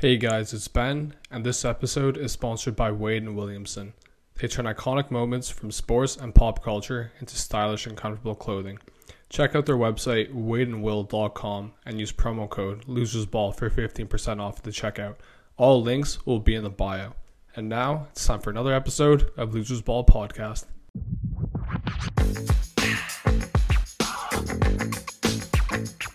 Hey guys, it's Ben, and this episode is sponsored by Wade and Williamson. They turn iconic moments from sports and pop culture into stylish and comfortable clothing. Check out their website, wadeandwill.com, and use promo code LosersBall for 15% off at the checkout. All links will be in the bio. And now it's time for another episode of Losers Ball Podcast.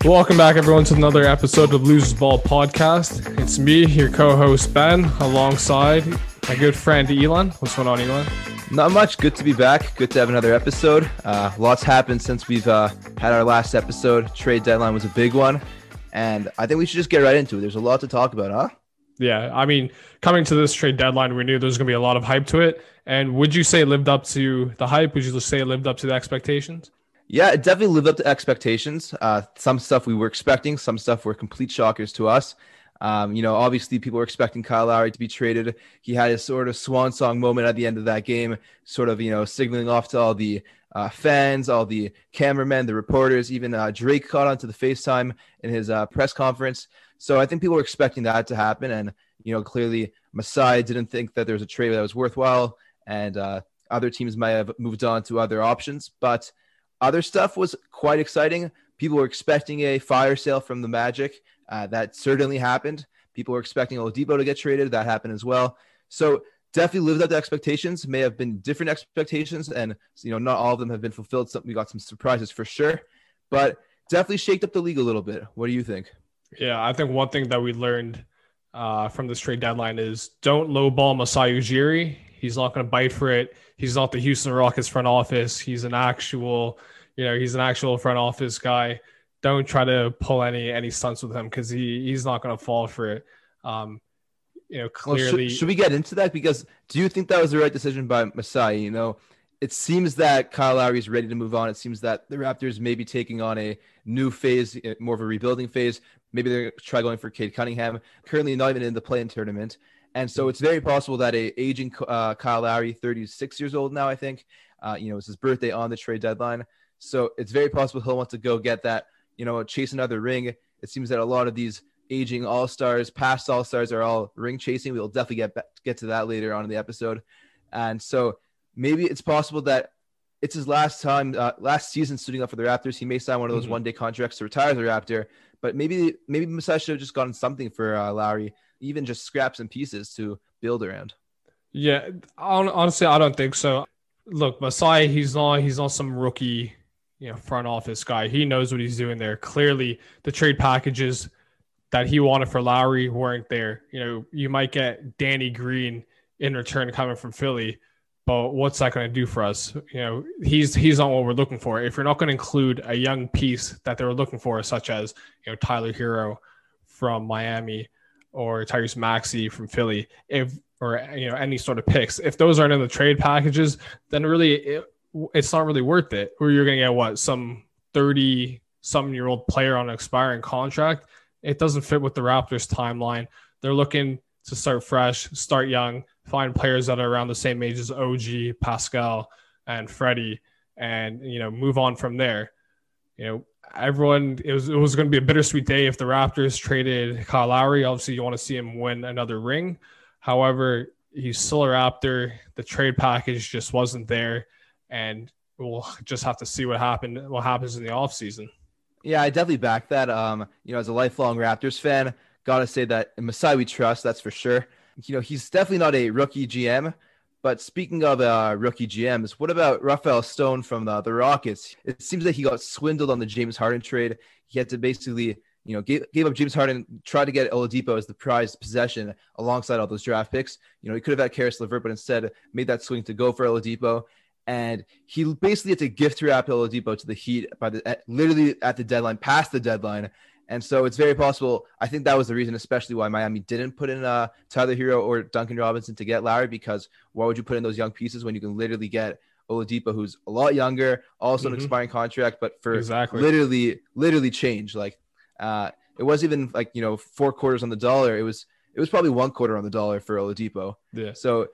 Welcome back, everyone, to another episode of Losers Ball Podcast. It's me, your co-host Ben, alongside my good friend Elon. What's going on, Elon? Not much. Good to be back. Good to have another episode. Uh, lots happened since we've uh, had our last episode. Trade deadline was a big one, and I think we should just get right into it. There's a lot to talk about, huh? Yeah, I mean, coming to this trade deadline, we knew there was going to be a lot of hype to it. And would you say it lived up to the hype? Would you say it lived up to the expectations? Yeah, it definitely lived up to expectations. Uh, some stuff we were expecting, some stuff were complete shockers to us. Um, you know, obviously people were expecting Kyle Lowry to be traded. He had his sort of swan song moment at the end of that game, sort of, you know, signaling off to all the uh, fans, all the cameramen, the reporters, even uh, Drake caught onto the FaceTime in his uh, press conference. So I think people were expecting that to happen. And, you know, clearly Masai didn't think that there was a trade that was worthwhile. And uh, other teams might have moved on to other options. But other stuff was quite exciting. People were expecting a fire sale from the Magic. Uh, that certainly happened. People were expecting Oladipo to get traded. That happened as well. So definitely lived up to expectations. May have been different expectations, and you know not all of them have been fulfilled. Some we got some surprises for sure, but definitely shaked up the league a little bit. What do you think? Yeah, I think one thing that we learned uh, from this trade deadline is don't lowball Masai Ujiri. He's not going to bite for it. He's not the Houston Rockets front office. He's an actual you know, he's an actual front office guy. Don't try to pull any any stunts with him because he he's not going to fall for it. Um, you know, clearly. Well, should, should, we get into that? Because do you think that was the right decision by Masai? You know, it seems that Kyle Lowry is ready to move on. It seems that the Raptors may be taking on a new phase, eh, more of a rebuilding phase. Maybe they're try going for Cade Cunningham. Currently, not even in the play-in tournament, and so it's very possible that a aging uh, Kyle Lowry, 36 years old now, I think, uh, you know, it's his birthday on the trade deadline. So it's very possible he'll want to go get that, you know, chase another ring. It seems that a lot of these aging all stars, past all stars, are all ring chasing. We'll definitely get back, get to that later on in the episode. And so maybe it's possible that it's his last time, uh, last season suiting up for the Raptors. He may sign one of those mm-hmm. one day contracts to retire as a Raptor. But maybe maybe Masai should have just gotten something for uh, Lowry, even just scraps and pieces to build around. Yeah, honestly, I don't think so. Look, Masai, he's not he's not some rookie you know front office guy. He knows what he's doing there. Clearly, the trade packages that he wanted for Lowry weren't there. You know, you might get Danny Green in return coming from Philly, but what's that going to do for us? You know, he's he's not what we're looking for. If you're not going to include a young piece that they were looking for, such as you know Tyler Herro from Miami or Tyrese Maxey from Philly, if or you know any sort of picks, if those aren't in the trade packages, then really it, it's not really worth it. Or you're going to get what some 30 some year old player on an expiring contract. It doesn't fit with the Raptors timeline. They're looking to start fresh, start young, find players that are around the same age as OG, Pascal, and Freddie, and you know move on from there. You know, everyone it was it was going to be a bittersweet day if the Raptors traded Kyle Lowry. Obviously, you want to see him win another ring. However, he's still a Raptor. The trade package just wasn't there and we'll just have to see what happened what happens in the offseason. Yeah, I definitely back that. Um, you know, as a lifelong Raptors fan, gotta say that Masai we trust, that's for sure. You know, he's definitely not a rookie GM. But speaking of uh, rookie GMs, what about Rafael Stone from the, the Rockets? It seems that he got swindled on the James Harden trade. He had to basically, you know, gave, gave up James Harden, tried to get Oladipo as the prized possession alongside all those draft picks. You know, he could have had Caris LeVert, but instead made that swing to go for Oladipo and he basically had to gift wrap Oladipo to the Heat by the literally at the deadline, past the deadline. And so it's very possible. I think that was the reason, especially why Miami didn't put in uh, Tyler Herro or Duncan Robinson to get Lowry, because why would you put in those young pieces when you can literally get Oladipo, who's a lot younger, also mm-hmm. an expiring contract, but for exactly. literally, literally change. Like uh, it wasn't even like you know four quarters on the dollar. It was it was probably one quarter on the dollar for Oladipo. Yeah. So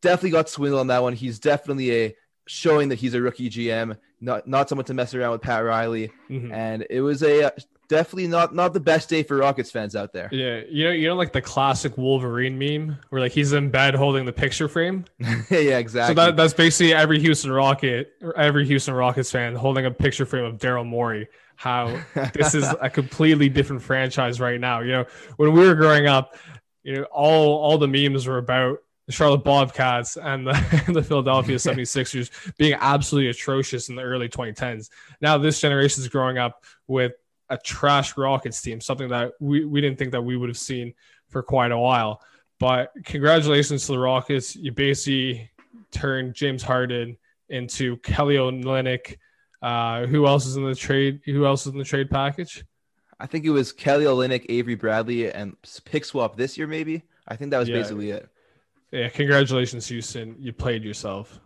definitely got swindled on that one. He's definitely a showing that he's a rookie GM, not not someone to mess around with Pat Riley. Mm-hmm. And it was a uh, definitely not not the best day for Rockets fans out there. Yeah, you know, you know, like the classic Wolverine meme where like he's in bed holding the picture frame. yeah, exactly. So that, that's basically every Houston Rocket, or every Houston Rockets fan holding a picture frame of Daryl Morey. How this is a completely different franchise right now. You know, when we were growing up, you know, all all the memes were about the Charlotte Bobcats and the, the Philadelphia 76ers being absolutely atrocious in the early 2010s. Now this generation is growing up with a trash Rockets team, something that we, we didn't think that we would have seen for quite a while. But congratulations to the Rockets. You basically turned James Harden into Kelly Olynyk. Uh, who else is in the trade? Who else is in the trade package? I think it was Kelly Olynyk, Avery Bradley, and pick swap this year, maybe. I think that was yeah. basically it. Yeah, congratulations, Houston. You played yourself.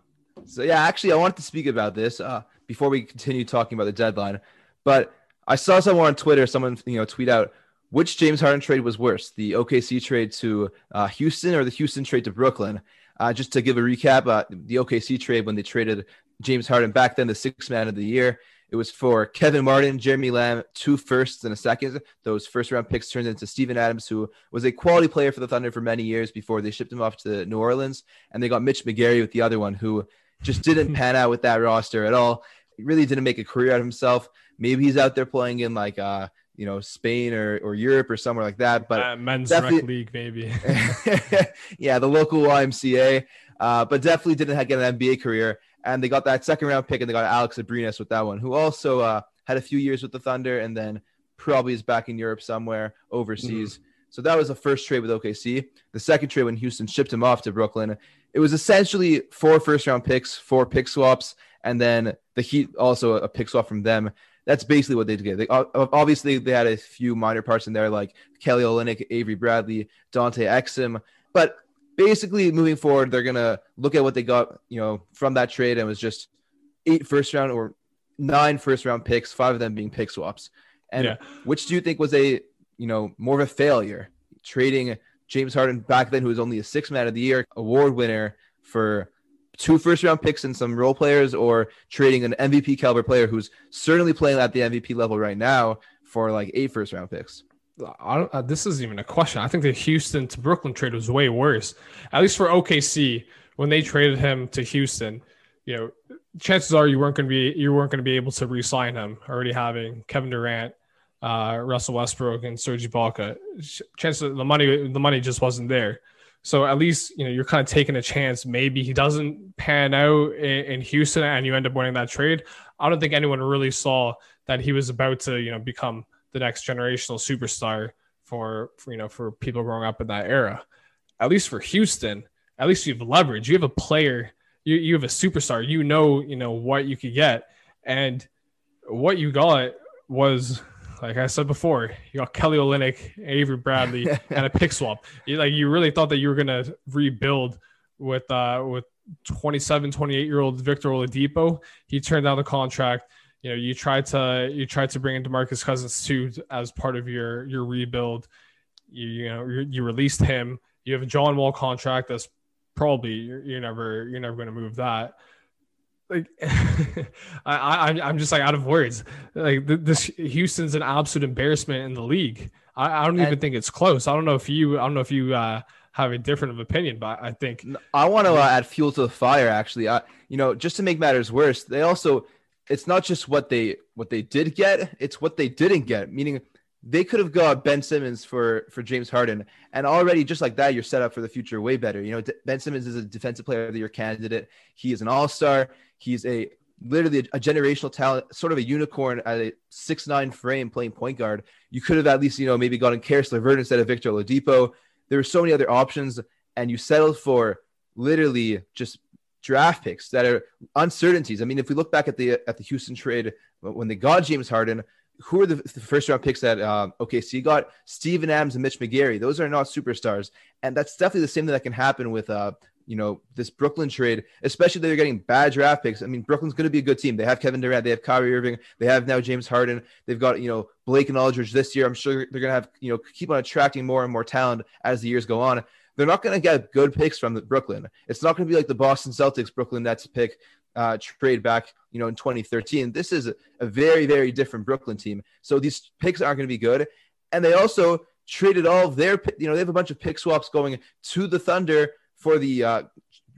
So yeah, actually, I wanted to speak about this uh, before we continue talking about the deadline. But I saw someone on Twitter, someone you know, tweet out which James Harden trade was worse, the OKC trade to uh, Houston or the Houston trade to Brooklyn. Uh, just to give a recap, uh, the OKC trade when they traded James Harden back then, the sixth man of the year, it was for Kevin Martin, Jeremy Lamb, two firsts and a second. Those first round picks turned into Steven Adams, who was a quality player for the Thunder for many years before they shipped him off to New Orleans. And they got Mitch McGary with the other one, who just didn't pan out with that roster at all. He really didn't make a career out of himself. Maybe he's out there playing in like uh, you know Spain or, or Europe or somewhere like that. But uh, men's rec league, maybe. yeah, the local YMCA. Uh, but definitely didn't get an NBA career and they got that second round pick and they got Alex Abrines with that one, who also uh, had a few years with the Thunder and then probably is back in Europe somewhere overseas. Mm-hmm. So that was the first trade with OKC. The second trade when Houston shipped him off to Brooklyn, it was essentially four first round picks, four pick swaps, and then the Heat also a pick swap from them. That's basically what they did. They, obviously, they had a few minor parts in there like Kelly Olynyk, Avery Bradley, Dante Exum, but basically moving forward, they're gonna look at what they got, you know, from that trade, and it was just eight first round or nine first round picks, five of them being pick swaps. And yeah. which do you think was a, you know, more of a failure? Trading James Harden back then, who was only a six man of the year award winner for two first round picks and some role players, or trading an MVP caliber player who's certainly playing at the MVP level right now for like eight first round picks. Uh, this isn't even a question. I think the Houston to Brooklyn trade was way worse. At least for OKC, when they traded him to Houston, you know, chances are you weren't going to be you weren't going to be able to re-sign him. Already having Kevin Durant, uh, Russell Westbrook, and Serge Ibaka, chances the money the money just wasn't there. So at least you know you're kind of taking a chance. Maybe he doesn't pan out in, in Houston, and you end up winning that trade. I don't think anyone really saw that he was about to you know become the next generational superstar for, for you know for people growing up in that era. At least for Houston, at least you have leverage. You have a player. You you have a superstar. You know you know what you could get, and what you got was like I said before, you got Kelly Olynyk, Avery Bradley, and a pick swap. You, like you really thought that you were gonna rebuild with uh with 27, 28 year old Victor Oladipo. He turned down the contract you know you tried to you tried to bring in Demarcus Cousins too as part of your your rebuild. You you know you, you released him. You have a John Wall contract that's probably you're, you're never you're never going to move that. Like I, I I'm just like out of words. Like this Houston's an absolute embarrassment in the league. I, I don't even think it's close. I don't know if you I don't know if you uh, have a different of opinion, but I think I want to uh, add fuel to the fire. Actually, I you know just to make matters worse, they also it's not just what they what they did get, it's what they didn't get. Meaning they could have got Ben Simmons for for James Harden, and already just like that, you're set up for the future way better. You know, Ben Simmons is a defensive player of the year candidate. He is an all star. He's a literally a, a, generational talent, sort of a unicorn at a six nine frame playing point guard. You could have at least you know maybe gotten Caris LeVert instead of Victor Oladipo. There were so many other options, and you settled for literally just draft picks that are uncertainties. I mean, if we look back at the at the Houston trade when they got James Harden, who are the, the first round picks that um, OKC got? Steven Adams and Mitch McGary. Those are not superstars, and that's definitely the same thing that can happen with uh, you know this Brooklyn trade, especially they're getting bad draft picks. I mean, Brooklyn's going to be a good team. They have Kevin Durant, they have Kyrie Irving, they have now James Harden. They've got you know Blake and Aldridge this year. I'm sure they're going to have you know keep on attracting more and more talent as the years go on they're not going to get good picks from Brooklyn. It's not going to be like the Boston Celtics Brooklyn Nets pick uh, trade back, you know, in 2013. This is a, very, very different Brooklyn team. So these picks aren't going to be good. And they also traded all of their, you know, they have a bunch of pick swaps going to the Thunder for the uh,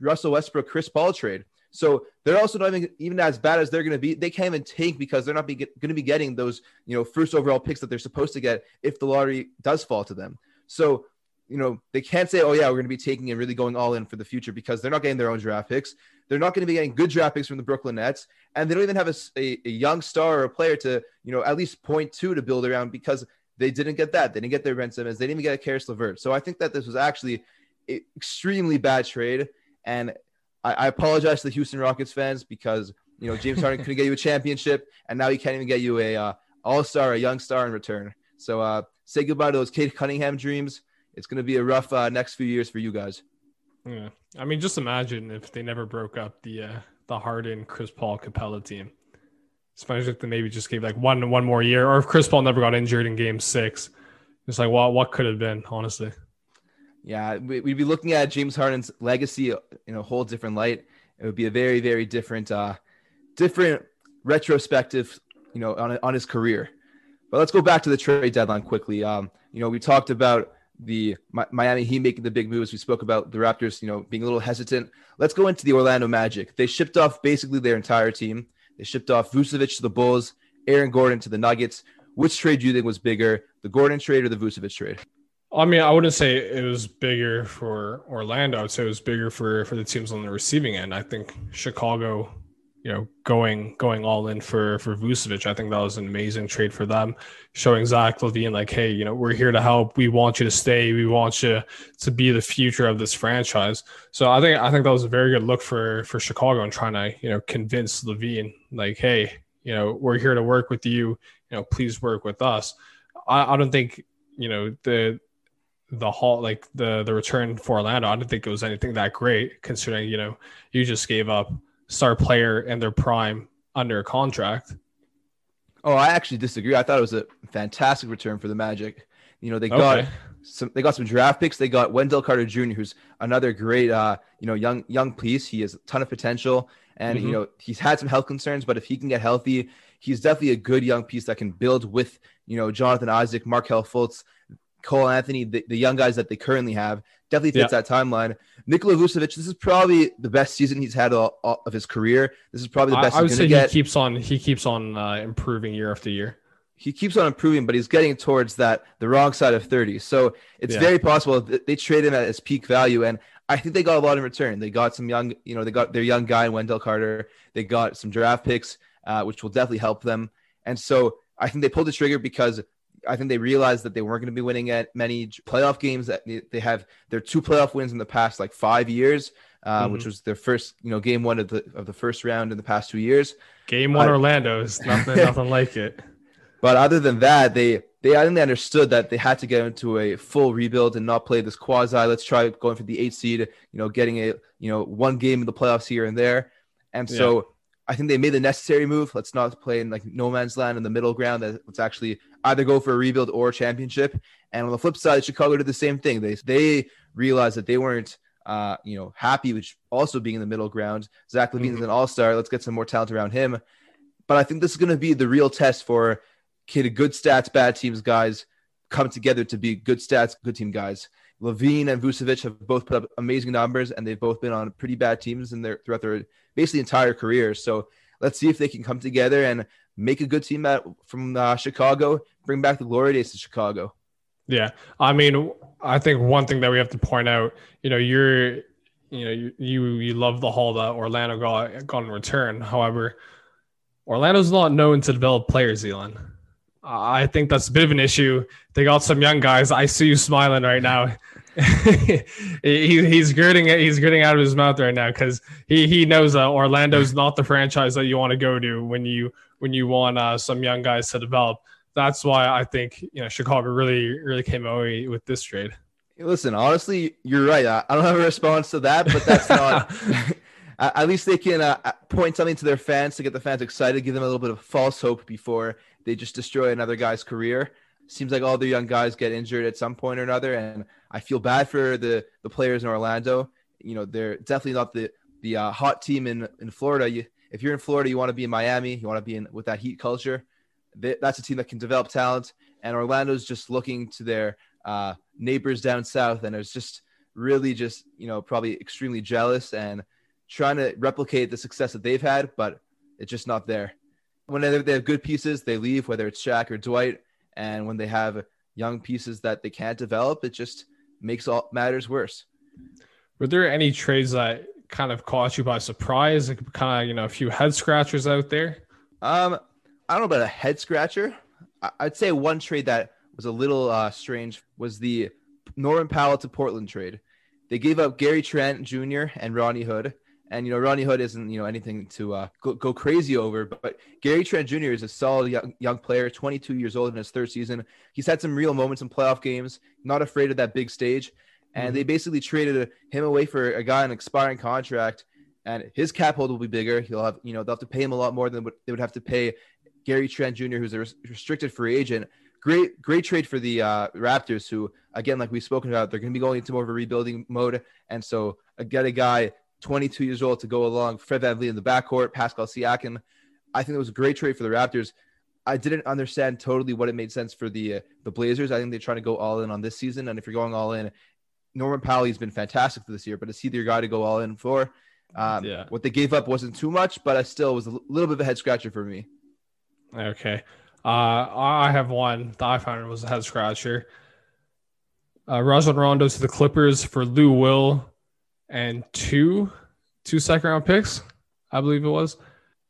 Russell Westbrook Chris Paul trade. So they're also not even, even as bad as they're going to be. They can't even tank because they're not going to be getting those, you know, first overall picks that they're supposed to get if the lottery does fall to them. So, you know, they can't say, oh, yeah, we're going to be taking and really going all in for the future because they're not getting their own draft picks. They're not going to be getting good draft picks from the Brooklyn Nets. And they don't even have a, a, a young star or a player to, you know, at least point two to build around because they didn't get that. They didn't get their Ben Simmons. They didn't even get a Caris LeVert. So I think that this was actually extremely bad trade. And I, I apologize to the Houston Rockets fans because you know James Harden couldn't get you a championship, and now he can't even get you a uh, All Star, a young star in return. So uh, say goodbye to those Cade Cunningham dreams. It's going to be a rough uh, next few years for you guys. Yeah, I mean, just imagine if they never broke up the uh, the Harden, Chris Paul, Capela team. Especially if they maybe just gave like one one more year, or if Chris Paul never got injured in Game Six. It's like what what could have been, honestly. Yeah, we'd be looking at James Harden's legacy in a whole different light. It would be a very, very different, uh, different retrospective, you know, on, on his career. But let's go back to the trade deadline quickly. Um, you know, we talked about the Miami Heat making the big moves. We spoke about the Raptors, you know, being a little hesitant. Let's go into the Orlando Magic. They shipped off basically their entire team. They shipped off Vucevic to the Bulls, Aaron Gordon to the Nuggets. Which trade do you think was bigger, the Gordon trade or the Vucevic trade? I mean, I wouldn't say it was bigger for Orlando. I would say it was bigger for for the teams on the receiving end. I think Chicago, you know, going going all in for for Vucevic. I think that was an amazing trade for them, showing Zach LaVine like, hey, you know, we're here to help. We want you to stay. We want you to be the future of this franchise. So I think I think that was a very good look for for Chicago and trying to you know convince LaVine like, hey, you know, we're here to work with you. You know, please work with us. I, I don't think you know the the haul like the the return for Orlando, I didn't think it was anything that great considering you know you just gave up star player in their prime under a contract. Oh, I actually disagree. I thought it was a fantastic return for the Magic. You know, they got okay. some they got some draft picks. They got Wendell Carter Jr., who's another great uh, you know, young young piece. He has a ton of potential and mm-hmm. you know, he's had some health concerns, but if he can get healthy, he's definitely a good young piece that can build with, you know, Jonathan Isaac, Markelle Fultz, Cole Anthony, the, the young guys that they currently have, definitely fits yeah. that timeline. Nikola Vucevic, this is probably the best season he's had all, all of his career. This is probably the best. I, I would say he keeps on he keeps on uh, improving year after year. He keeps on improving, but he's getting towards that the wrong side of thirty. So it's yeah. very possible they trade him at his peak value, and I think they got a lot in return. They got some young, you know, they got their young guy Wendell Carter. They got some draft picks, uh, which will definitely help them. And so I think they pulled the trigger because I think they realized that they weren't going to be winning at many playoff games. That they have their two playoff wins in the past like five years, uh, mm-hmm. which was their first, you know, game one of the of the first round in the past two years. Game one, uh, Orlando is nothing, nothing like it. But other than that, they they I think they understood that they had to get into a full rebuild and not play this quasi. Let's try going for the eight seed. You know, getting a you know one game in the playoffs here and there, and so. I think they made the necessary move. Let's not play in like no man's land in the middle ground. That let's actually either go for a rebuild or a championship. And on the flip side, Chicago did the same thing. They they realized that they weren't uh, you know, happy with also being in the middle ground. Zach LaVine's mm-hmm. an all-star. Let's get some more talent around him. But I think this is going to be the real test for kid good stats, bad teams guys come together to be good stats, good team guys. LaVine and Vucevic have both put up amazing numbers, and they've both been on pretty bad teams in their throughout their basically entire careers. So let's see if they can come together and make a good team at, from uh, Chicago, bring back the glory days to Chicago. Yeah, I mean, I think one thing that we have to point out, you know, you're, you know, you you, you love the haul that Orlando got got in return. However, Orlando's not known to develop players, Elon. I think that's a bit of an issue. They got some young guys. I see you smiling right now. he, he's gritting he's gritting out of his mouth right now because he he knows that Orlando's not the franchise that you want to go to when you when you want uh, some young guys to develop. That's why I think you know Chicago really really came away with this trade. Listen, honestly, you're right. I, I don't have a response to that, but that's not. at least they can uh, uh, point something to their fans to get the fans excited, give them a little bit of false hope before they just destroy another guy's career. Seems like all the young guys get injured at some point or another, and I feel bad for the the players in Orlando. You know, they're definitely not the the uh, hot team in in Florida. You, if you're in Florida, you want to be in Miami. You want to be in with that Heat culture. That's a team that can develop talent. And Orlando's just looking to their uh, neighbors down south, and it's just really just you know probably extremely jealous and trying to replicate the success that they've had, but it's just not there. When they have good pieces, they leave, whether it's Shaq or Dwight, and when they have young pieces that they can't develop, it just makes all matters worse. Were there any trades that kind of caught you by surprise? Like kind of, you know, a few head scratchers out there? Um, I don't know about a head scratcher. I'd say one trade that was a little uh, strange was the Norman Powell to Portland trade. They gave up Gary Trent Jr. and Rodney Hood. And you know, Rodney Hood isn't you know anything to uh, go, go, crazy over, but Gary Trent Jr. is a solid young, young player, 22 years old in his third season. He's had some real moments in playoff games, not afraid of that big stage. And mm-hmm. they basically traded him away for a guy on an expiring contract, and his cap hold will be bigger. He'll have you know they'll have to pay him a lot more than what they would have to pay Gary Trent Jr., who's a restricted free agent. Great, great trade for the uh, Raptors, who again, like we've spoken about, they're going to be going into more of a rebuilding mode, and so uh, get a guy 22 years old to go along. Fred VanVleet in the backcourt, Pascal Siakam. I think it was a great trade for the Raptors. I didn't understand totally what it made sense for the uh, the Blazers. I think they're trying to go all in on this season, and if you're going all in, Norman Powell has been fantastic for this year, but is he your guy to go all in for? Um, yeah. What they gave up wasn't too much, but I still was a little bit of a head scratcher for me. Okay. Uh, I have one that I found was a head scratcher. Uh, Rajon Rondo to the Clippers for Lou Will and two two second round picks, I believe it was.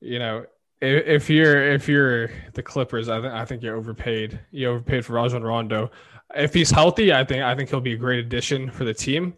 You know, if, if you're if you're the Clippers, I think I think you're overpaid. You overpaid for Rajon Rondo. If he's healthy, I think I think he'll be a great addition for the team.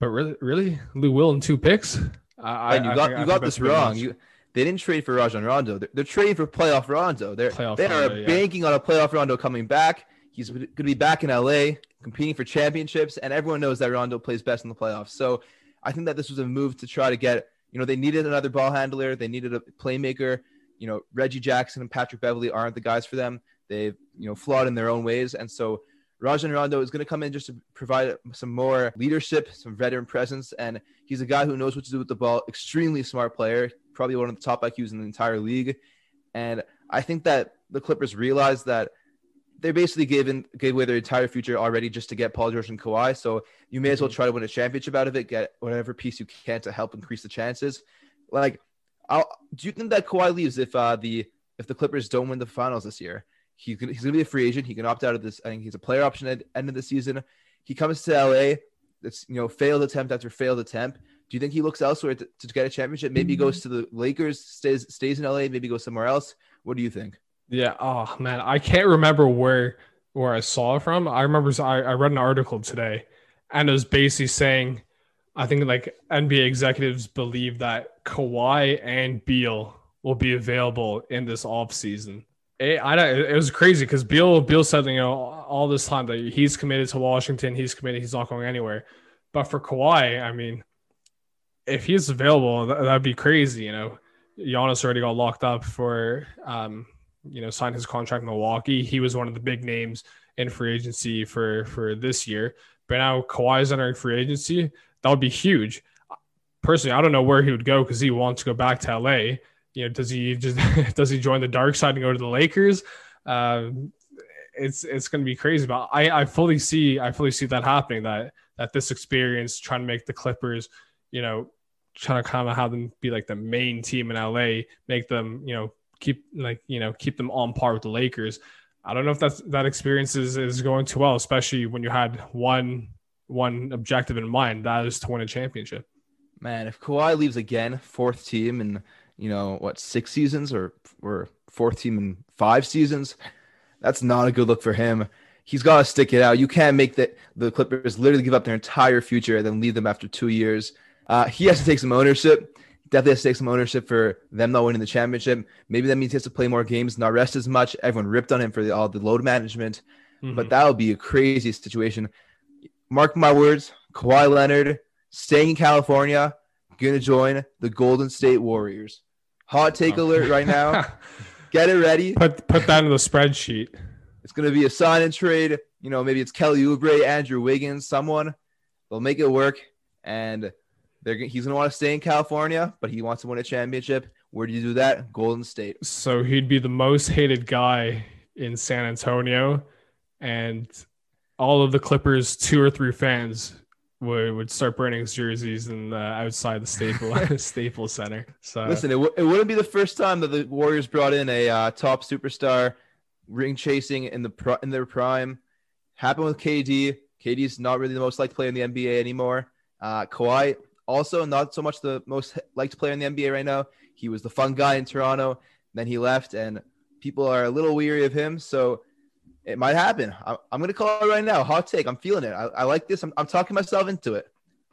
But really, really, Lou Will and two picks. I, and you I got think, you got this wrong. You they didn't trade for Rajon Rondo. They're, they're trading for playoff Rondo. They're playoff they are Rondo, banking yeah. on a playoff Rondo coming back. He's going to be back in LA competing for championships, and everyone knows that Rondo plays best in the playoffs. So I think that this was a move to try to get, you know, they needed another ball handler, they needed a playmaker. You know, Reggie Jackson and Patrick Beverley aren't the guys for them. They've, you know, flawed in their own ways. And so Rajon Rondo is going to come in just to provide some more leadership, some veteran presence. And he's a guy who knows what to do with the ball, extremely smart player, probably one of the top IQs in the entire league. And I think that the Clippers realized that they basically gave in gave away their entire future already just to get Paul George and Kawhi. So you may as well mm-hmm. try to win a championship out of it, get whatever piece you can to help increase the chances. Like, I'll, do you think that Kawhi leaves if uh, the if the Clippers don't win the finals this year? He's gonna, he's gonna be a free agent. He can opt out of this. I think he's a player option at end of the season. He comes to LA. It's you know failed attempt after failed attempt. Do you think he looks elsewhere to, to get a championship? Maybe he goes to the Lakers, stays stays in LA. Maybe goes somewhere else. What do you think? Yeah. Oh man, I can't remember where where I saw it from. I remember I, I read an article today, and it was basically saying, I think like NBA executives believe that Kawhi and Beal will be available in this off season. It, I it was crazy because Beal Beal said you know all this time that he's committed to Washington, he's committed, he's not going anywhere. But for Kawhi, I mean, if he's available, that, would be crazy. You know, Giannis already got locked up for um, you know, signed his contract in Milwaukee. He was one of the big names in free agency for for this year. But now Kawhi is entering free agency. That would be huge. Personally, I don't know where he would go because he wants to go back to LA. You know, does he just does he join the dark side and go to the Lakers? Um, it's it's going to be crazy. But I I fully see I fully see that happening. That that this experience trying to make the Clippers, you know, trying to kind of have them be like the main team in LA, make them you know keep like you know keep them on par with the Lakers. I don't know if that's that experience is, is going too well, especially when you had one one objective in mind, that is to win a championship. Man, if Kawhi leaves again, fourth team in you know what six seasons or or fourth team in five seasons, that's not a good look for him. He's got to stick it out. You can't make the the Clippers literally give up their entire future and then leave them after two years. Uh, he has to take some ownership definitely has to take some ownership for them not winning the championship. Maybe that means he has to play more games, not rest as much. Everyone ripped on him for the, all the load management, mm-hmm. but that would be a crazy situation. Mark my words, Kawhi Leonard staying in California, gonna join the Golden State Warriors. Hot take oh. alert right now. Get it ready. Put put that in the spreadsheet. It's gonna be a sign and trade. You know, maybe it's Kelly Oubre, Andrew Wiggins, someone. They'll make it work. And They're, he's going to want to stay in California, but he wants to win a championship. Where do you do that? Golden State. So he'd be the most hated guy in San Antonio, and all of the Clippers two or three fans would, would start burning his jerseys and outside the Staples Staples Center. So listen, it, w- it wouldn't be the first time that the Warriors brought in a uh, top superstar, ring chasing in the pro- in their prime. Happened with KD. KD's not really the most liked player in the NBA anymore. Uh, Kawhi also not so much the most liked player in the NBA right now. He was the fun guy in Toronto. Then he left, and people are a little weary of him. So it might happen. I, am going to call it right now. Hot take. I'm feeling it. I, I like this. I'm, I'm talking myself into it.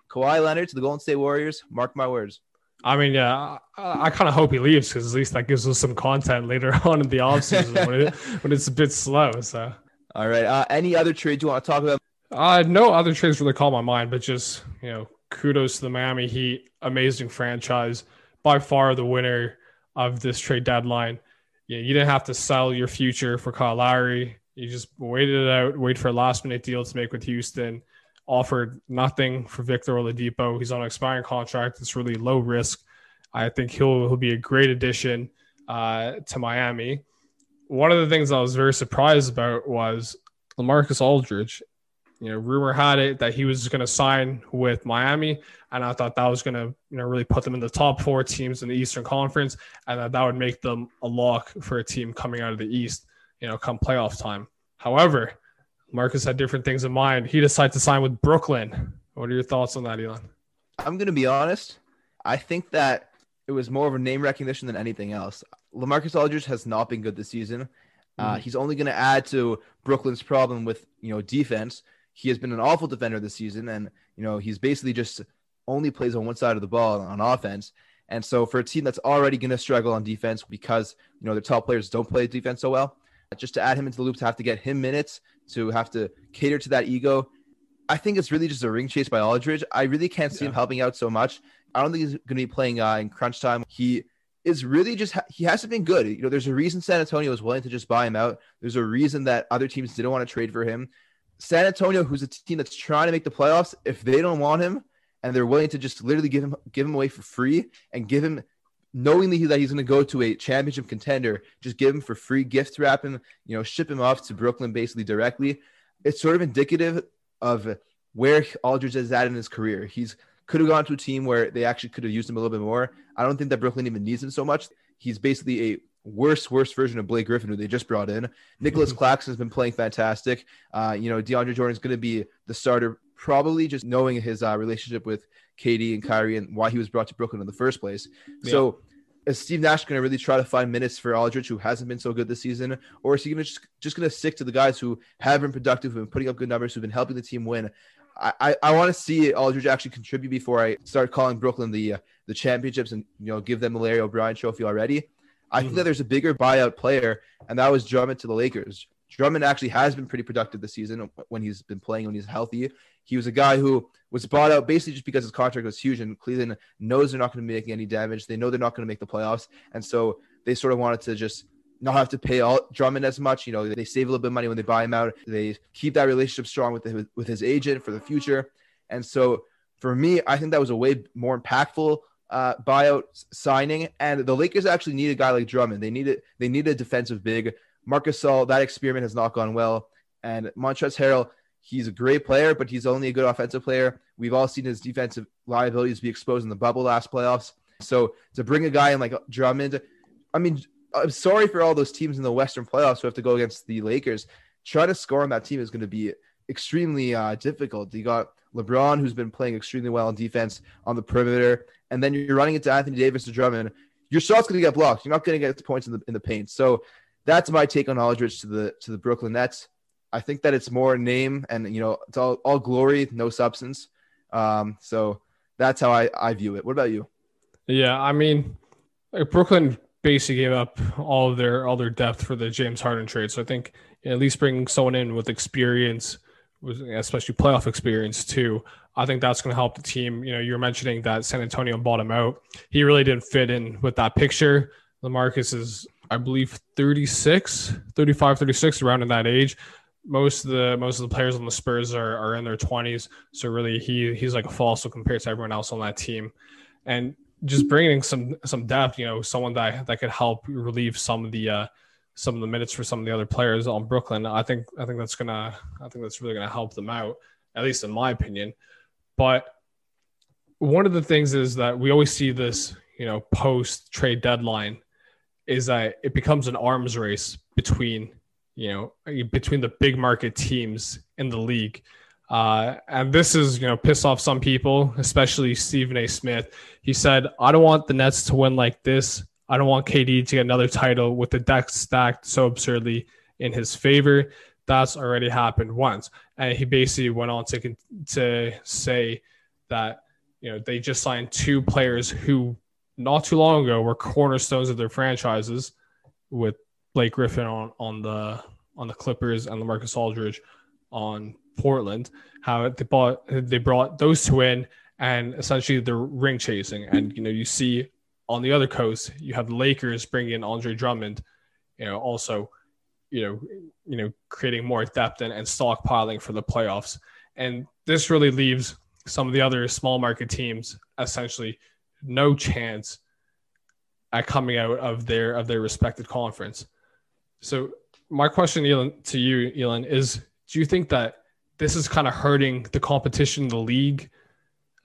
Kawhi Leonard to the Golden State Warriors. Mark my words. I mean, yeah, I, I kind of hope he leaves because at least that gives us some content later on in the offseason when, it, when it's a bit slow. So, all right. Uh, any other trades you want to talk about? Uh, no other trades really call my mind, but just you know, kudos to the Miami Heat, amazing franchise, by far the winner of this trade deadline. Yeah, you didn't have to sell your future for Kyle Lowry. You just waited it out, wait for a last minute deal to make with Houston. Offered nothing for Victor Oladipo. He's on an expiring contract. It's really low risk. I think he'll he'll be a great addition uh, to Miami. One of the things I was very surprised about was LaMarcus Aldridge. You know, rumor had it that he was going to sign with Miami, and I thought that was going to, you know, really put them in the top four teams in the Eastern Conference, and that that would make them a lock for a team coming out of the East you know, come playoff time. However, Marcus had different things in mind. He decided to sign with Brooklyn. What are your thoughts on that, Elon? I'm going to be honest. I think that it was more of a name recognition than anything else. LaMarcus Aldridge has not been good this season. Uh, mm-hmm. he's only going to add to Brooklyn's problem with you know defense. He has been an awful defender this season, and you know he's basically just only plays on one side of the ball on offense. And so for a team that's already going to struggle on defense because you know their top players don't play defense so well, just to add him into the loop, to have to get him minutes, to have to cater to that ego. I think it's really just a ring chase by Aldridge. I really can't see yeah. him helping out so much. I don't think he's going to be playing uh, in crunch time. He is really just ha- he hasn't been good. You know, there's a reason San Antonio was willing to just buy him out. There's a reason that other teams didn't want to trade for him. San Antonio, who's a team that's trying to make the playoffs, if they don't want him and they're willing to just literally give him give him away for free and give him knowingly that he's going to go to a championship contender, just give him for free, gift wrap him, you know, ship him off to Brooklyn basically directly. It's sort of indicative of where Aldridge is at in his career. He's could have gone to a team where they actually could have used him a little bit more. I don't think that Brooklyn even needs him so much. He's basically a worse, worse version of Blake Griffin, who they just brought in. Nicolas Claxton has been playing fantastic. Uh, you know, DeAndre Jordan is going to be the starter, probably just knowing his uh, relationship with KD and Kyrie and why he was brought to Brooklyn in the first place. Yeah. So is Steve Nash going to really try to find minutes for Aldridge, who hasn't been so good this season, or is he going to just, just going to stick to the guys who have been productive, who've been putting up good numbers, who've been helping the team win? I, I, I want to see Aldridge actually contribute before I start calling Brooklyn the uh, the championships and you know give them the Larry O'Brien Trophy already. I mm-hmm. think that there's a bigger buyout player, and that was Drummond to the Lakers. Drummond actually has been pretty productive this season when he's been playing when he's healthy. He was a guy who was bought out basically just because his contract was huge, and Cleveland knows they're not going to be making any damage. They know they're not going to make the playoffs, and so they sort of wanted to just not have to pay all Drummond as much. You know, they save a little bit of money when they buy him out. They keep that relationship strong with the, with his agent for the future, and so for me, I think that was a way more impactful uh, buyout signing. And the Lakers actually need a guy like Drummond. They need it. They need a defensive big. Marcus Gasol, that experiment has not gone well. And Montrezl Harrell, he's a great player, but he's only a good offensive player. We've all seen his defensive liabilities be exposed in the bubble last playoffs. So to bring a guy in like Drummond, I mean, I'm sorry for all those teams in the Western playoffs who have to go against the Lakers. Trying to score on that team is going to be extremely uh, difficult. You got LeBron, who's been playing extremely well on defense on the perimeter, and then you're running into Anthony Davis to Drummond. Your shot's going to get blocked. You're not going to get the points in the in the paint. So that's my take on Aldridge to the to the Brooklyn Nets. I think that it's more name and you know it's all all glory, no substance. Um, so that's how I I view it. What about you? Yeah, I mean, Brooklyn basically gave up all their all their depth for the James Harden trade. So I think at least bringing someone in with experience, especially playoff experience too. I think that's going to help the team. You know, you're mentioning that San Antonio bought him out. He really didn't fit in with that picture. LaMarcus is I believe 36, 35, 36, around in that age. most of the most of the players on the Spurs are, are in their 20s. So really he he's like a fossil compared to everyone else on that team. And just bringing some some depth, you know, someone that that could help relieve some of the uh some of the minutes for some of the other players on Brooklyn. I think I think that's gonna I think that's really gonna help them out, at least in my opinion. But one of the things is that we always see this, you know, post trade deadline is that it becomes an arms race between you know, between the big market teams in the league. Uh, and this is, you know, piss off some people, especially Stephen A. Smith. He said, I don't want the Nets to win like this. I don't want KD to get another title with the deck stacked so absurdly in his favor. That's already happened once. And he basically went on to, to say that, you know, they just signed two players who not too long ago were cornerstones of their franchises with Blake Griffin on, on the on the Clippers and LaMarcus Aldridge on Portland. How they bought they brought those two in and essentially they're ring chasing. And you know you see on the other coast you have the Lakers bringing in Andre Drummond. You know also you know you know creating more depth and, and stockpiling for the playoffs. And this really leaves some of the other small market teams essentially no chance at coming out of their of their respected conference. So my question Elon, to you, Elon, is do you think that this is kind of hurting the competition the league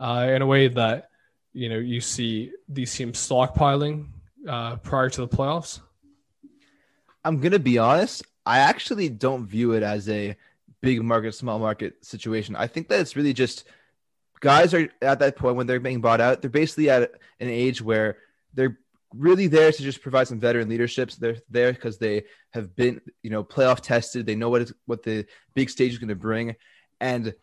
uh, in a way that you know you see these teams stockpiling uh, prior to the playoffs? I'm gonna be honest. I actually don't view it as a big market, small market situation. I think that it's really just guys are at that point when they're being bought out. They're basically at an age where they're really there to just provide some veteran leadership. So they're there because they have been, you know, playoff tested. They know what is, what the big stage is going to bring, and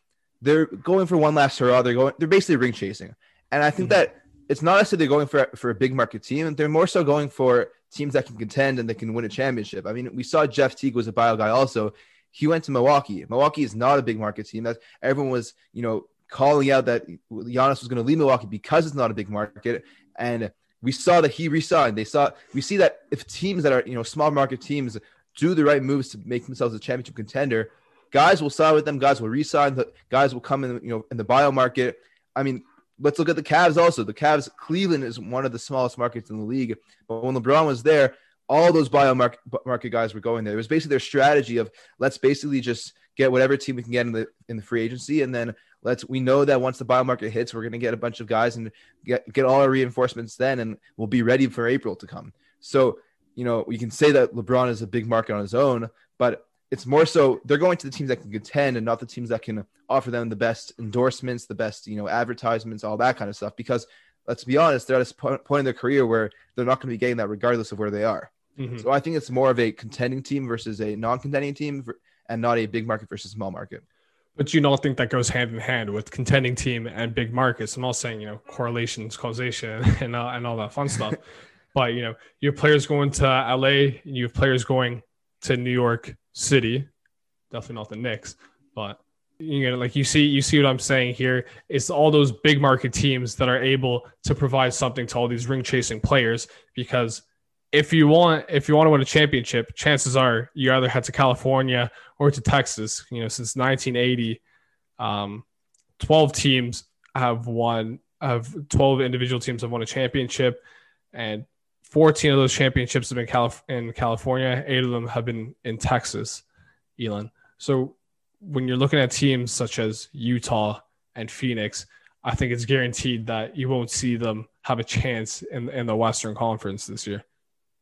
they're going for one last hurrah. They're going. They're basically ring chasing, and I think mm-hmm. that it's not necessarily going for for a big market team. They're more so going for teams that can contend and they can win a championship. I mean, we saw Jeff Teague was a buyout guy also. He went to Milwaukee. Milwaukee is not a big market team. That everyone was, you know, calling out that Giannis was going to leave Milwaukee because it's not a big market. And we saw that he resigned. They saw we see that if teams that are you know small market teams do the right moves to make themselves a championship contender, guys will sign with them. Guys will resign. The guys will come in you know in the buyout market. I mean, let's look at the Cavs also. The Cavs, Cleveland is one of the smallest markets in the league, but when LeBron was there, all those buyout market, market guys were going there. It was basically their strategy of let's basically just get whatever team we can get in the in the free agency, and then let's we know that once the buyout market hits, we're going to get a bunch of guys and get get all our reinforcements then, and we'll be ready for April to come. So you know we can say that LeBron is a big market on his own, but it's more so they're going to the teams that can contend and not the teams that can offer them the best endorsements, the best you know advertisements, all that kind of stuff. Because let's be honest, they're at a point in their career where they're not going to be getting that regardless of where they are. Mm-hmm. So I think it's more of a contending team versus a non-contending team, and not a big market versus small market. But you don't think that goes hand in hand with contending team and big markets? I'm not saying you know correlations, causation, and uh, and all that fun stuff. but you know, you have players going to LA, and you have players going to New York City. Definitely not the Knicks, but you know, like you see, you see what I'm saying here. It's all those big market teams that are able to provide something to all these ring chasing players because if you want if you want to win a championship, chances are you either head to California or to Texas. You know, since 1980, um, 12 teams have won. Have 12 individual teams have won a championship, and 14 of those championships have been Calif- in California. Eight of them have been in Texas, Elon. So when you're looking at teams such as Utah and Phoenix, I think it's guaranteed that you won't see them have a chance in in the Western Conference this year.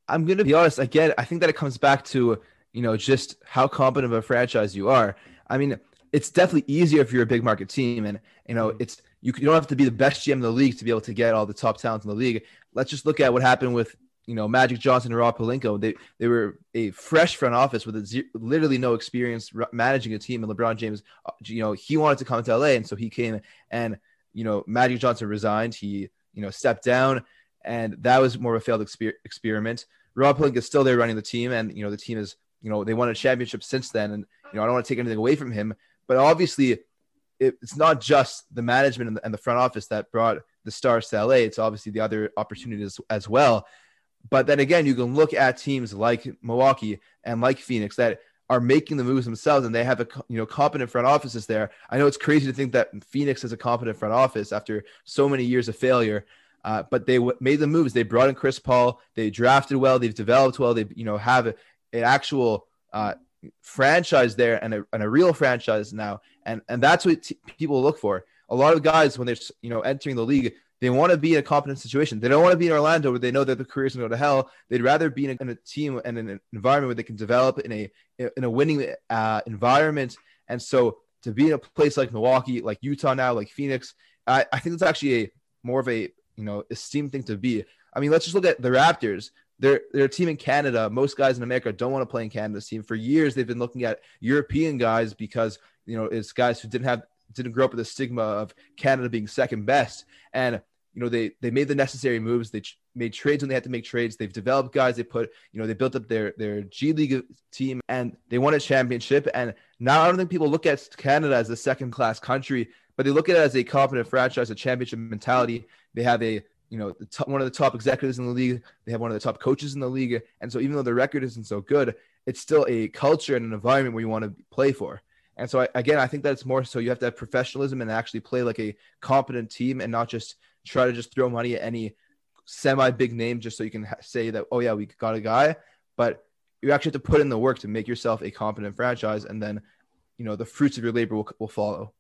I'm going to be honest. Again, I think that it comes back to you know just how competent of a franchise you are. I mean, it's definitely easier if you're a big market team, and you know mm-hmm. it's you, you don't have to be the best GM in the league to be able to get all the top talent in the league. Let's just look at what happened with you know Magic Johnson and Rob Pelinka. They they were a fresh front office with a, literally no experience managing a team, and LeBron James, uh, you know, he wanted to come to LA, and so he came and you know Magic Johnson resigned. He you know stepped down and that was more of a failed exper- experiment. Rob Pelinka is still there running the team, and you know the team is you know they won a championship since then, and you know I don't want to take anything away from him, but obviously it, it's not just the management and the, front office that brought the stars to LA. It's obviously the other opportunities as well. But then again, you can look at teams like Milwaukee and like Phoenix that are making the moves themselves and they have a you know competent front offices there. I know it's crazy to think that Phoenix has a competent front office after so many years of failure. Uh, but they w- made the moves. They brought in Chris Paul. They drafted well. They've developed well. They you know have an actual uh, franchise there and a, and a real franchise now. And and that's what t- people look for. A lot of guys when they're you know entering the league, they want to be in a competent situation. They don't want to be in Orlando where they know that the careers going to go to hell. They'd rather be in a, in a, team and an environment where they can develop in a in a winning uh, environment. And so to be in a place like Milwaukee, like Utah now, like Phoenix, I, I think it's actually a more of a you know esteemed thing to be. I mean, let's just look at the Raptors. They're, they're a team in Canada. Most guys in America don't want to play in Canada's team. For years, they've been looking at European guys because you know it's guys who didn't have didn't grow up with the stigma of Canada being second best. And you know they they made the necessary moves. They ch- made trades when they had to make trades. They've developed guys. They put you know they built up their their G League team and they won a championship. And now I don't think people look at Canada as a second class country, but they look at it as a competent franchise, a championship mentality. They have a you know top, one of the top executives in the league. They have one of the top coaches in the league. And so even though the record isn't so good, it's still a culture and an environment where you want to play for. And so I, again, I think that's more so you have to have professionalism and actually play like a competent team and not just try to just throw money at any semi big name just so you can ha- say that oh yeah we got a guy, but you actually have to put in the work to make yourself a competent franchise, and then you know the fruits of your labor will, will follow.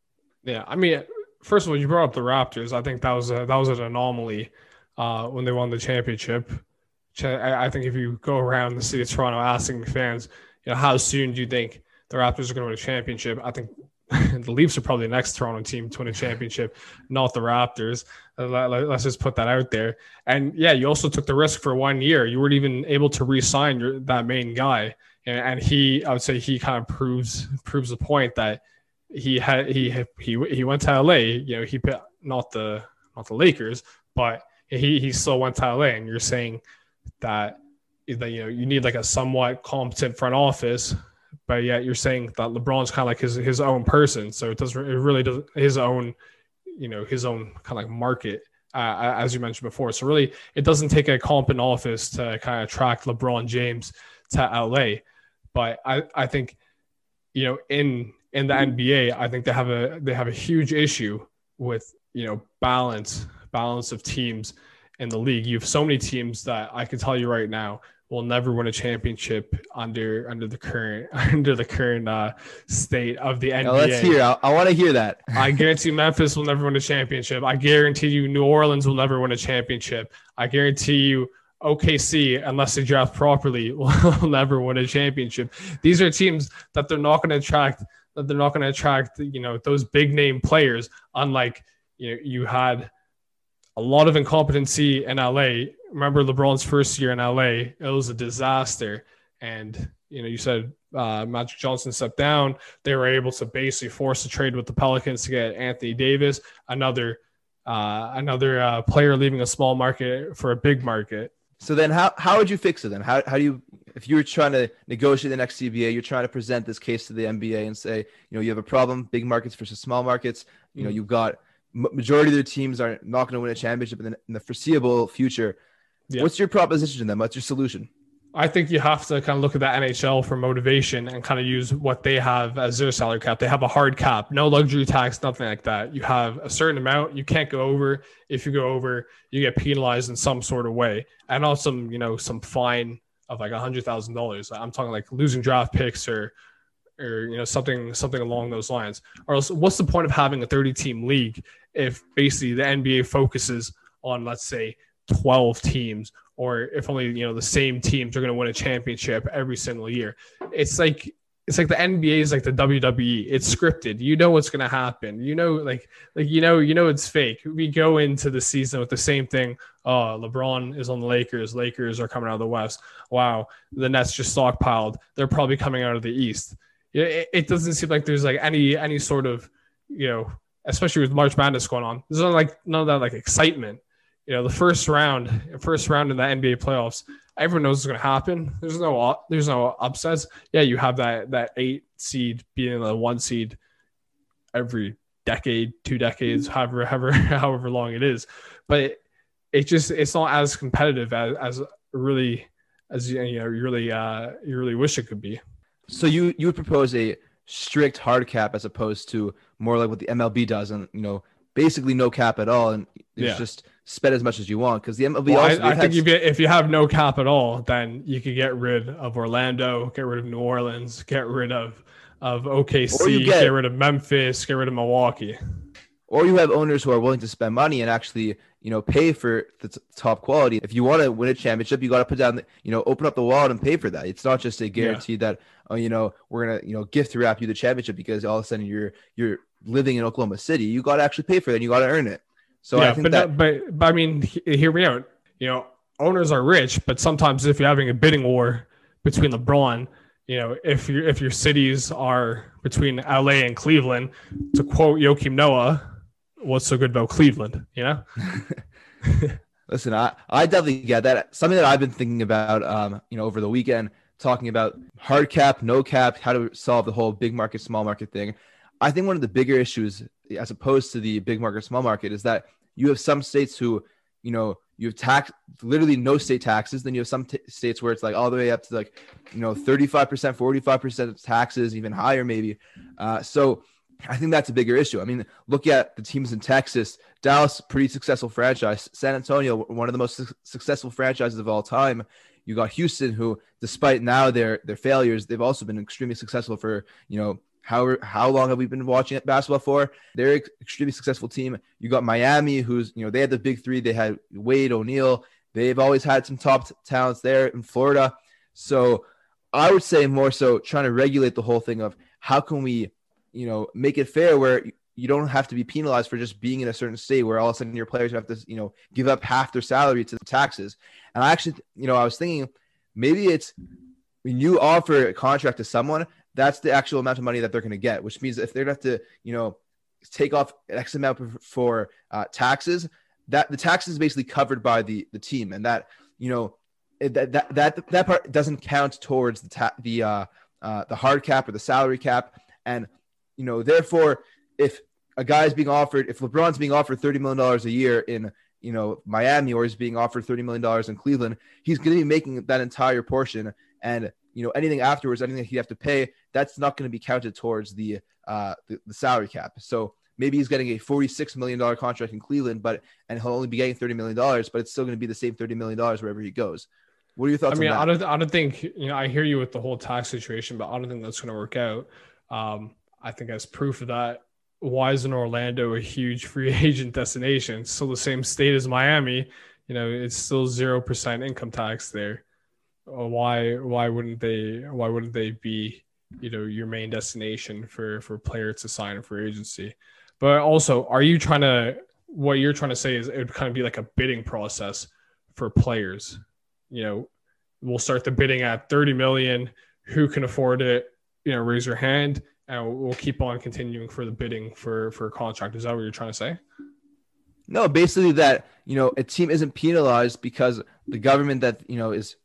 Yeah, I mean, first of all, you brought up the Raptors. I think that was a, that was an anomaly uh, when they won the championship. I think if you go around the city of Toronto asking fans, you know, how soon do you think the Raptors are going to win a championship. I think the Leafs are probably the next Toronto team to win a championship, not the Raptors. Uh, let's just put that out there. And yeah, you also took the risk for one year. You weren't even able to re-sign your, that main guy, and, and he, I would say, he kind of proves proves the point that he had he he he went to LA. You know, he not the not the Lakers, but he he still went to LA. And you're saying that that you know you need like a somewhat competent front office but yet you're saying that LeBron's kind of like his his own person. So it doesn't it really does his own, you know, his own kind of like market. Uh, as you mentioned before, so really, it doesn't take a competent office to kind of attract LeBron James to LA. But I, I think, you know, in in the NBA, I think they have a they have a huge issue with you know balance balance of teams in the league. You have so many teams that I can tell you right now will never win a championship under under the current under the current uh, state of the NBA. Now let's hear. I, I want to hear that. I guarantee Memphis will never win a championship. I guarantee you New Orleans will never win a championship. I guarantee you OKC, unless they draft properly, will never win a championship. These are teams that they're not going to attract. That they're not going to attract. You know those big name players. Unlike you know you had a lot of incompetency in LA remember LeBron's first year in LA, it was a disaster. And, you know, you said uh, Magic Johnson stepped down. They were able to basically force a trade with the Pelicans to get Anthony Davis, another uh, another uh, player leaving a small market for a big market. So then, how, how would you fix it then? How, how do you, if you were trying to negotiate the next CBA, you're trying to present this case to the NBA and say, you know, you have a problem, big markets versus small markets. You know, mm-hmm. you've got majority of their teams are not going to win a championship in the, in the foreseeable future. Yeah. What's your proposition to them? What's your solution? I think you have to kind of look at that NHL for motivation and kind of use what they have as their salary cap. They have a hard cap, no luxury tax, nothing like that. You have a certain amount you can't go over. If you go over, you get penalized in some sort of way, and also you know some fine of like a hundred thousand dollars. I'm talking like losing draft picks or or you know something something along those lines. Or else, what's the point of having a 30 team league if basically the NBA focuses on let's say 12 teams or if only you know the same teams are going to win a championship every single year it's like it's like the NBA is like the WWE. It's scripted. You know what's going to happen. You know, like, like you know, you know it's fake. We go into the season with the same thing. Oh, LeBron is on the Lakers. Lakers are coming out of the West. Wow, the Nets just stockpiled. They're probably coming out of the East. It, it doesn't seem like there's like any any sort of you know, especially with March Madness going on. There's not like none of that like excitement you know the first round first round in the nba playoffs everyone knows what's going to happen. There's no there's no upsets. Yeah you have that that eight seed being the one seed every decade two decades however however however long it is. But it, it just it's not as competitive as, as really as you know you really uh you really wish it could be. So you you would propose a strict hard cap as opposed to more like what the MLB does, and you know, basically no cap at all, and it's Yeah. just spend as much as you want because the MLB Well, also I, I think if you, if you have no cap at all, then you could get rid of Orlando, get rid of New Orleans, get rid of of OKC, get- get rid of Memphis, get rid of Milwaukee. or you have owners who are willing to spend money and actually you know pay for the t- top quality if you want to win a championship you got to put down the, you know open up the wallet and pay for that it's not just a guarantee that oh you know we're gonna you know gift wrap you the championship because all of a sudden you're you're living in oklahoma city you got to actually pay for it. and you got to earn it so yeah, i think but, that no- but but I mean, he- hear me out. You know, owners are rich, but sometimes if you're having a bidding war between LeBron, you know, if your if your cities are between LA and Cleveland, to quote Joakim Noah, what's so good about Cleveland? You know, Listen, I, I definitely get that. Something that I've been thinking about, um, you know, over the weekend, talking about hard cap, no cap, how to solve the whole big market, small market thing. I think one of the bigger issues, as opposed to the big market, small market, is that you have some states who, you know, you have tax literally no state taxes. Then you have some t- states where it's like all the way up to like, you know, 35%, 45% of taxes, even higher maybe. Uh, so I think that's a bigger issue. I mean, look at the teams in Texas. Dallas, pretty successful franchise. San Antonio, one of the most su- successful franchises of all time. You got Houston, who, despite now their their failures, they've also been extremely successful for you know how how long have we been watching basketball for? They're an extremely successful team. You got Miami, who's you know they had the big three. They had Wade O'Neal. They've always had some top t- talents there in Florida. So I would say more so trying to regulate the whole thing of how can we you know, make it fair where you don't have to be penalized for just being in a certain state where all of a sudden your players have to, you know, give up half their salary to the taxes. And I actually, you know, I was thinking maybe it's when you offer a contract to someone, that's the actual amount of money that they're going to get, which means if they're going to have to, you know, take off X amount for, uh, taxes, that the taxes is basically covered by the the team, and that you know that that that, that part doesn't count towards the ta- the uh, uh, the hard cap or the salary cap, and you know therefore if a guy's being offered if LeBron's being offered thirty million dollars a year in you know Miami or he's being offered thirty million dollars in Cleveland, he's going to be making that entire portion, and you know anything afterwards, anything that he'd have to pay, that's not going to be counted towards the uh the, the salary cap. So maybe he's getting a forty-six million dollar contract in Cleveland, but and he'll only be getting thirty million dollars, but it's still going to be the same thirty million dollars wherever he goes. What are your thoughts? I mean, I don't, I don't think you know. I hear you with the whole tax situation, but I don't think that's going to work out. Um, I think as proof of that, why isn't Orlando a huge free agent destination? It's still the same state as Miami. You know, it's still zero percent income tax there. Uh, Why? Why wouldn't they? Why wouldn't they be? You know, your main destination for for players to sign for agency. But also, are you trying to? What you're trying to say is it would kind of be like a bidding process for players you know, we'll start the bidding at 30 million. Who can afford it? You know, raise your hand and we'll keep on continuing for the bidding for for a contract. Is that what you're trying to say? No, basically that you know a team isn't penalized because the government that you know is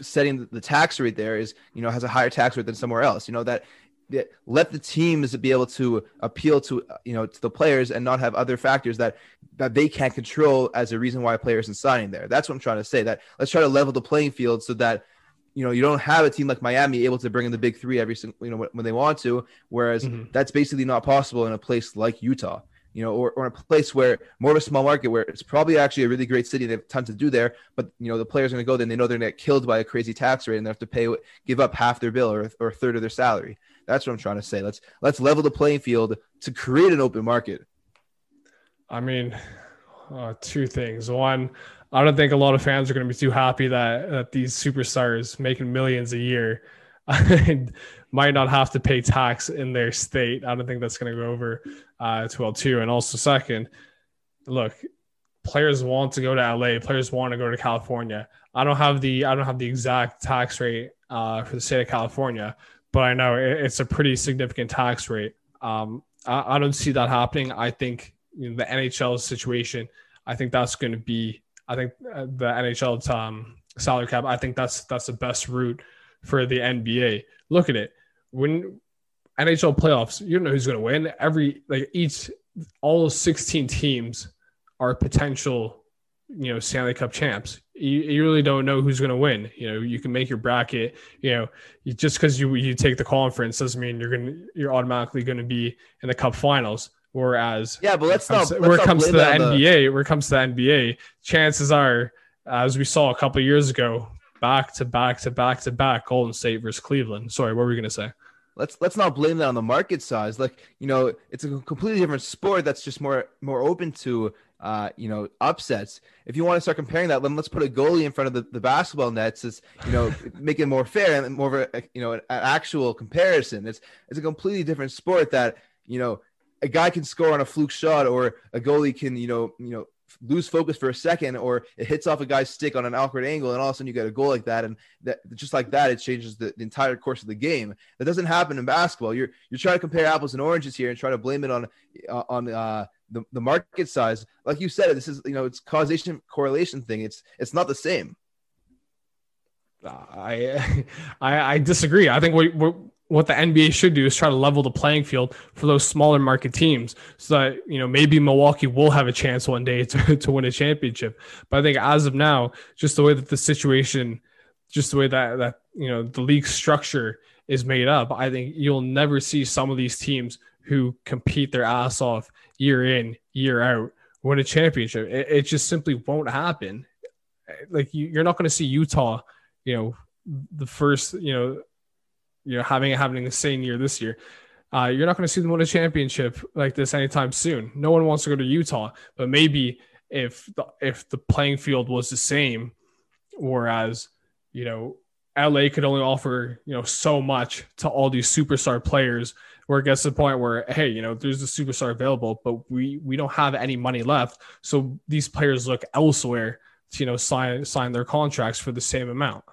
setting the tax rate there is you know has a higher tax rate than somewhere else. You know that, that let the teams be able to appeal to you know to the players and not have other factors that that they can't control as a reason why a player isn't signing there. That's what I'm trying to say. That let's try to level the playing field so that you know you don't have a team like Miami able to bring in the big three every single you know when, they want to, whereas Mhm. that's basically not possible in a place like Utah you know, or, or in a place where more of a small market where it's probably actually a really great city. They have tons to do there, but you know, the players are going to go there and they know they're going to get killed by a crazy tax rate and they have to pay, give up half their bill or, or a third of their salary. That's what I'm trying to say. Let's, let's level the playing field to create an open market. I mean, uh, two things. One, I don't think a lot of fans are going to be too happy that, that these superstars making millions a year might not have to pay tax in their state. I don't think that's going to go over uh, too well, too. And also, second, look, players want to go to LA. Players want to go to California. I don't have the I don't have the exact tax rate uh, for the state of California, but I know it, it's a pretty significant tax rate. Um, I, I don't see that happening. I think you know, the NHL situation. I think that's going to be. I think uh, the NHL um, salary cap. I think that's that's the best route for the NBA. Look at it when NHL playoffs. You don't know who's going to win. Every like each all 16 teams are potential, you know, Stanley Cup champs. you, you really don't know who's going to win. You know, you can make your bracket. You know, you, just because you you take the conference doesn't mean you're gonna you're automatically going to be in the Cup Finals. Whereas, yeah, but let's not where it comes to the NBA, the... where it comes to the NBA, chances are, as we saw a couple years ago, back to back to back to back, Golden State versus Cleveland. Sorry, what were we going to say? let's let's not blame that on the market size. Like you know, it's a completely different sport that's just more more open to uh, you know upsets. If you want to start comparing that, then let's put a goalie in front of the, the basketball nets. Is you know make it more fair and more of a you know an, an actual comparison. It's it's a completely different sport that you know a guy can score on a fluke shot or a goalie can you know you know lose focus for a second or it hits off a guy's stick on an awkward angle and all of a sudden you get a goal like that. And that just like that it changes the, the, entire course of the game. That doesn't happen in basketball. You're you're trying to compare apples and oranges here and try to blame it on uh, on uh, the, the market size. Like you said this is you know it's causation correlation thing. It's it's not the same. I, I I disagree. I think we, we what the NBA should do is try to level the playing field for those smaller market teams so that, you know, maybe Milwaukee will have a chance one day to, to win a championship. But I think as of now, just the way that the situation, just the way that, that, you know, the league structure is made up, I think you'll never see some of these teams who compete their ass off year in, year out, win a championship. It, it just simply won't happen. Like you, you're not going to see Utah, you know, the first, you know, you know having it happening the same year this year. Uh, you're not going to see them win a championship like this anytime soon. No one wants to go to Utah, but maybe if the, if the playing field was the same, whereas you know LA could only offer you know so much to all these superstar players, where it gets to the point where hey, you know, there's a superstar available, but we we don't have any money left, so these players look elsewhere to you know sign sign their contracts for the same amount.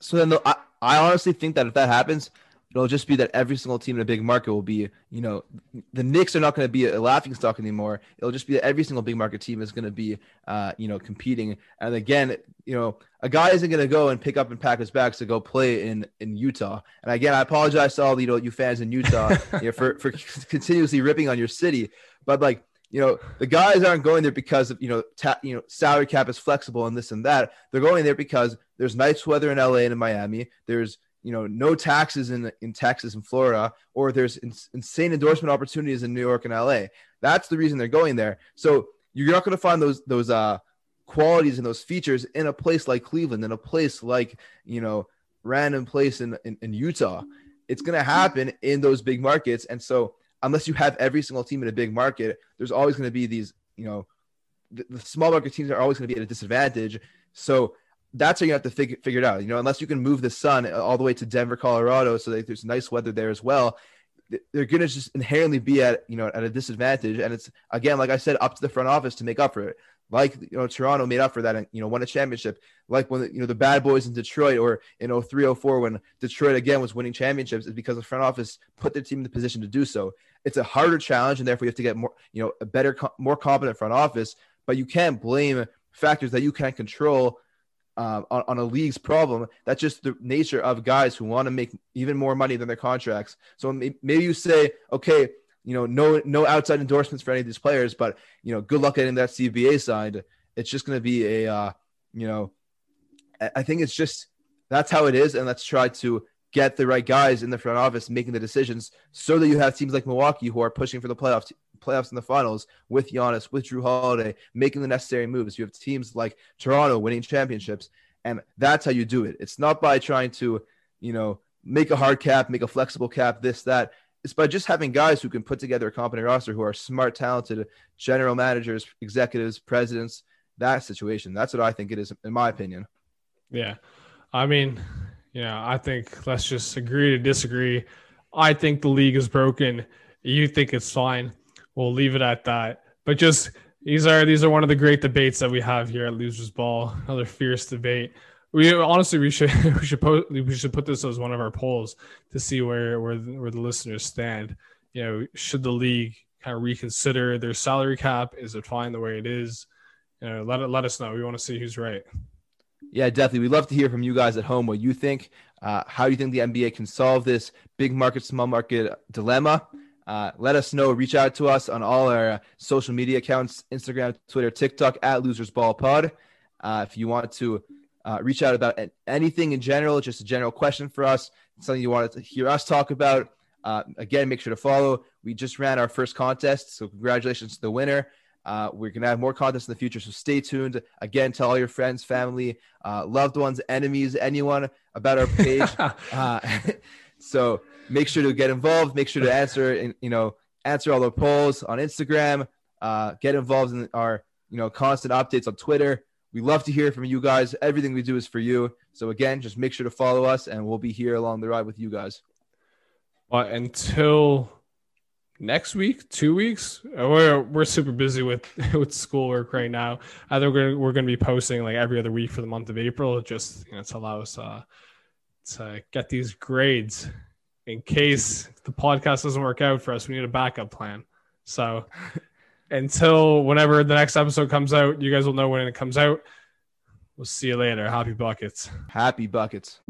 So then, the, I honestly think that if that happens, it'll just be that every single team in a big market will be, you know, the Knicks are not going to be a laughing stock anymore. It'll just be that every single big market team is going to be, uh, you know, competing. And again, you know, a guy isn't going to go and pick up and pack his bags to go play in in Utah. And again, I apologize to all you know you fans in Utah you know, for for continuously ripping on your city, but like you know the guys aren't going there because of you know ta- you know salary cap is flexible and this and that. They're going there because there's nice weather in LA and in Miami. There's you know no taxes in in Texas and Florida or there's in- insane endorsement opportunities in New York and LA that's the reason they're going there. So you're not going to find those those uh qualities and those features in a place like Cleveland in a place like you know random place in, in, in Utah. It's going to happen in those big markets. And so unless you have every single team in a big market, there's always going to be these, you know, the, the small market teams are always going to be at a disadvantage. So that's how you have to figure, figure it out. You know, unless you can move the sun all the way to Denver, Colorado, so that there's nice weather there as well. They're going to just inherently be at you know at a disadvantage, and it's again like I said, up to the front office to make up for it like you know Toronto made up for that and you know won a championship like when you know the bad boys in Detroit or in 0304 when Detroit again was winning championships is because the front office put their team in the position to do so it's a harder challenge and therefore you have to get more you know a better more competent front office but you can't blame factors that you can't control uh, on, on, a league's problem. That's just the nature of guys who want to make even more money than their contracts. So maybe you say, okay, you know, no no outside endorsements for any of these players, but you know, good luck getting that CBA signed. It's just going to be a, uh, you know, I think it's just that's how it is, and let's try to get the right guys in the front office making the decisions, so that you have teams like Milwaukee who are pushing for the playoffs playoffs in the finals with Giannis, with Jrue Holiday, making the necessary moves. You have teams like Toronto winning championships, and that's how you do it. It's not by trying to, you know, make a hard cap, make a flexible cap, this that it's by just having guys who can put together a competent roster who are smart, talented general managers, executives, presidents, that situation. That's what I think it is, in my opinion. Yeah. I mean, yeah, I think let's just agree to disagree. I think the league is broken. You think it's fine. We'll leave it at that. But just these are these are one of the great debates that we have here at Losers Ball. Another fierce debate we honestly we should we should put we should put this as one of our polls to see where where where the listeners stand. You know, should the league kind of reconsider their salary cap? Is it fine the way it is? You know, let let us know. We want to see who's right. Yeah, definitely. We'd love to hear from you guys at home what you think. Uh, how do you think the NBA can solve this big market, small market dilemma? Uh, let us know. Reach out to us on all our social media accounts Instagram, Twitter, TikTok at Losers Ball Pod. Uh, if you want to uh, reach out about anything in general, just a general question for us, something you wanted to hear us talk about, uh, again, make sure to follow. We just ran our first contest, so congratulations to the winner. Uh, we're going to have more contests in the future, so stay tuned. Again, tell all your friends, family, uh, loved ones, enemies, anyone about our page. uh, so make sure to get involved. Make sure to answer, and you know, answer all the polls on Instagram. Uh, get involved in our, you know, constant updates on Twitter. We love to hear from you guys. Everything we do is for you. So again, just make sure to follow us, and we'll be here along the ride with you guys. But until next week, two weeks. Uh, we're we're super busy with with schoolwork right now. I think we're we're going to be posting like every other week for the month of April, just you know, to allow us uh, to get these grades in case the podcast doesn't work out for us. We need a backup plan. So until whenever the next episode comes out, you guys will know when it comes out. We'll see you later. Happy buckets. Happy buckets.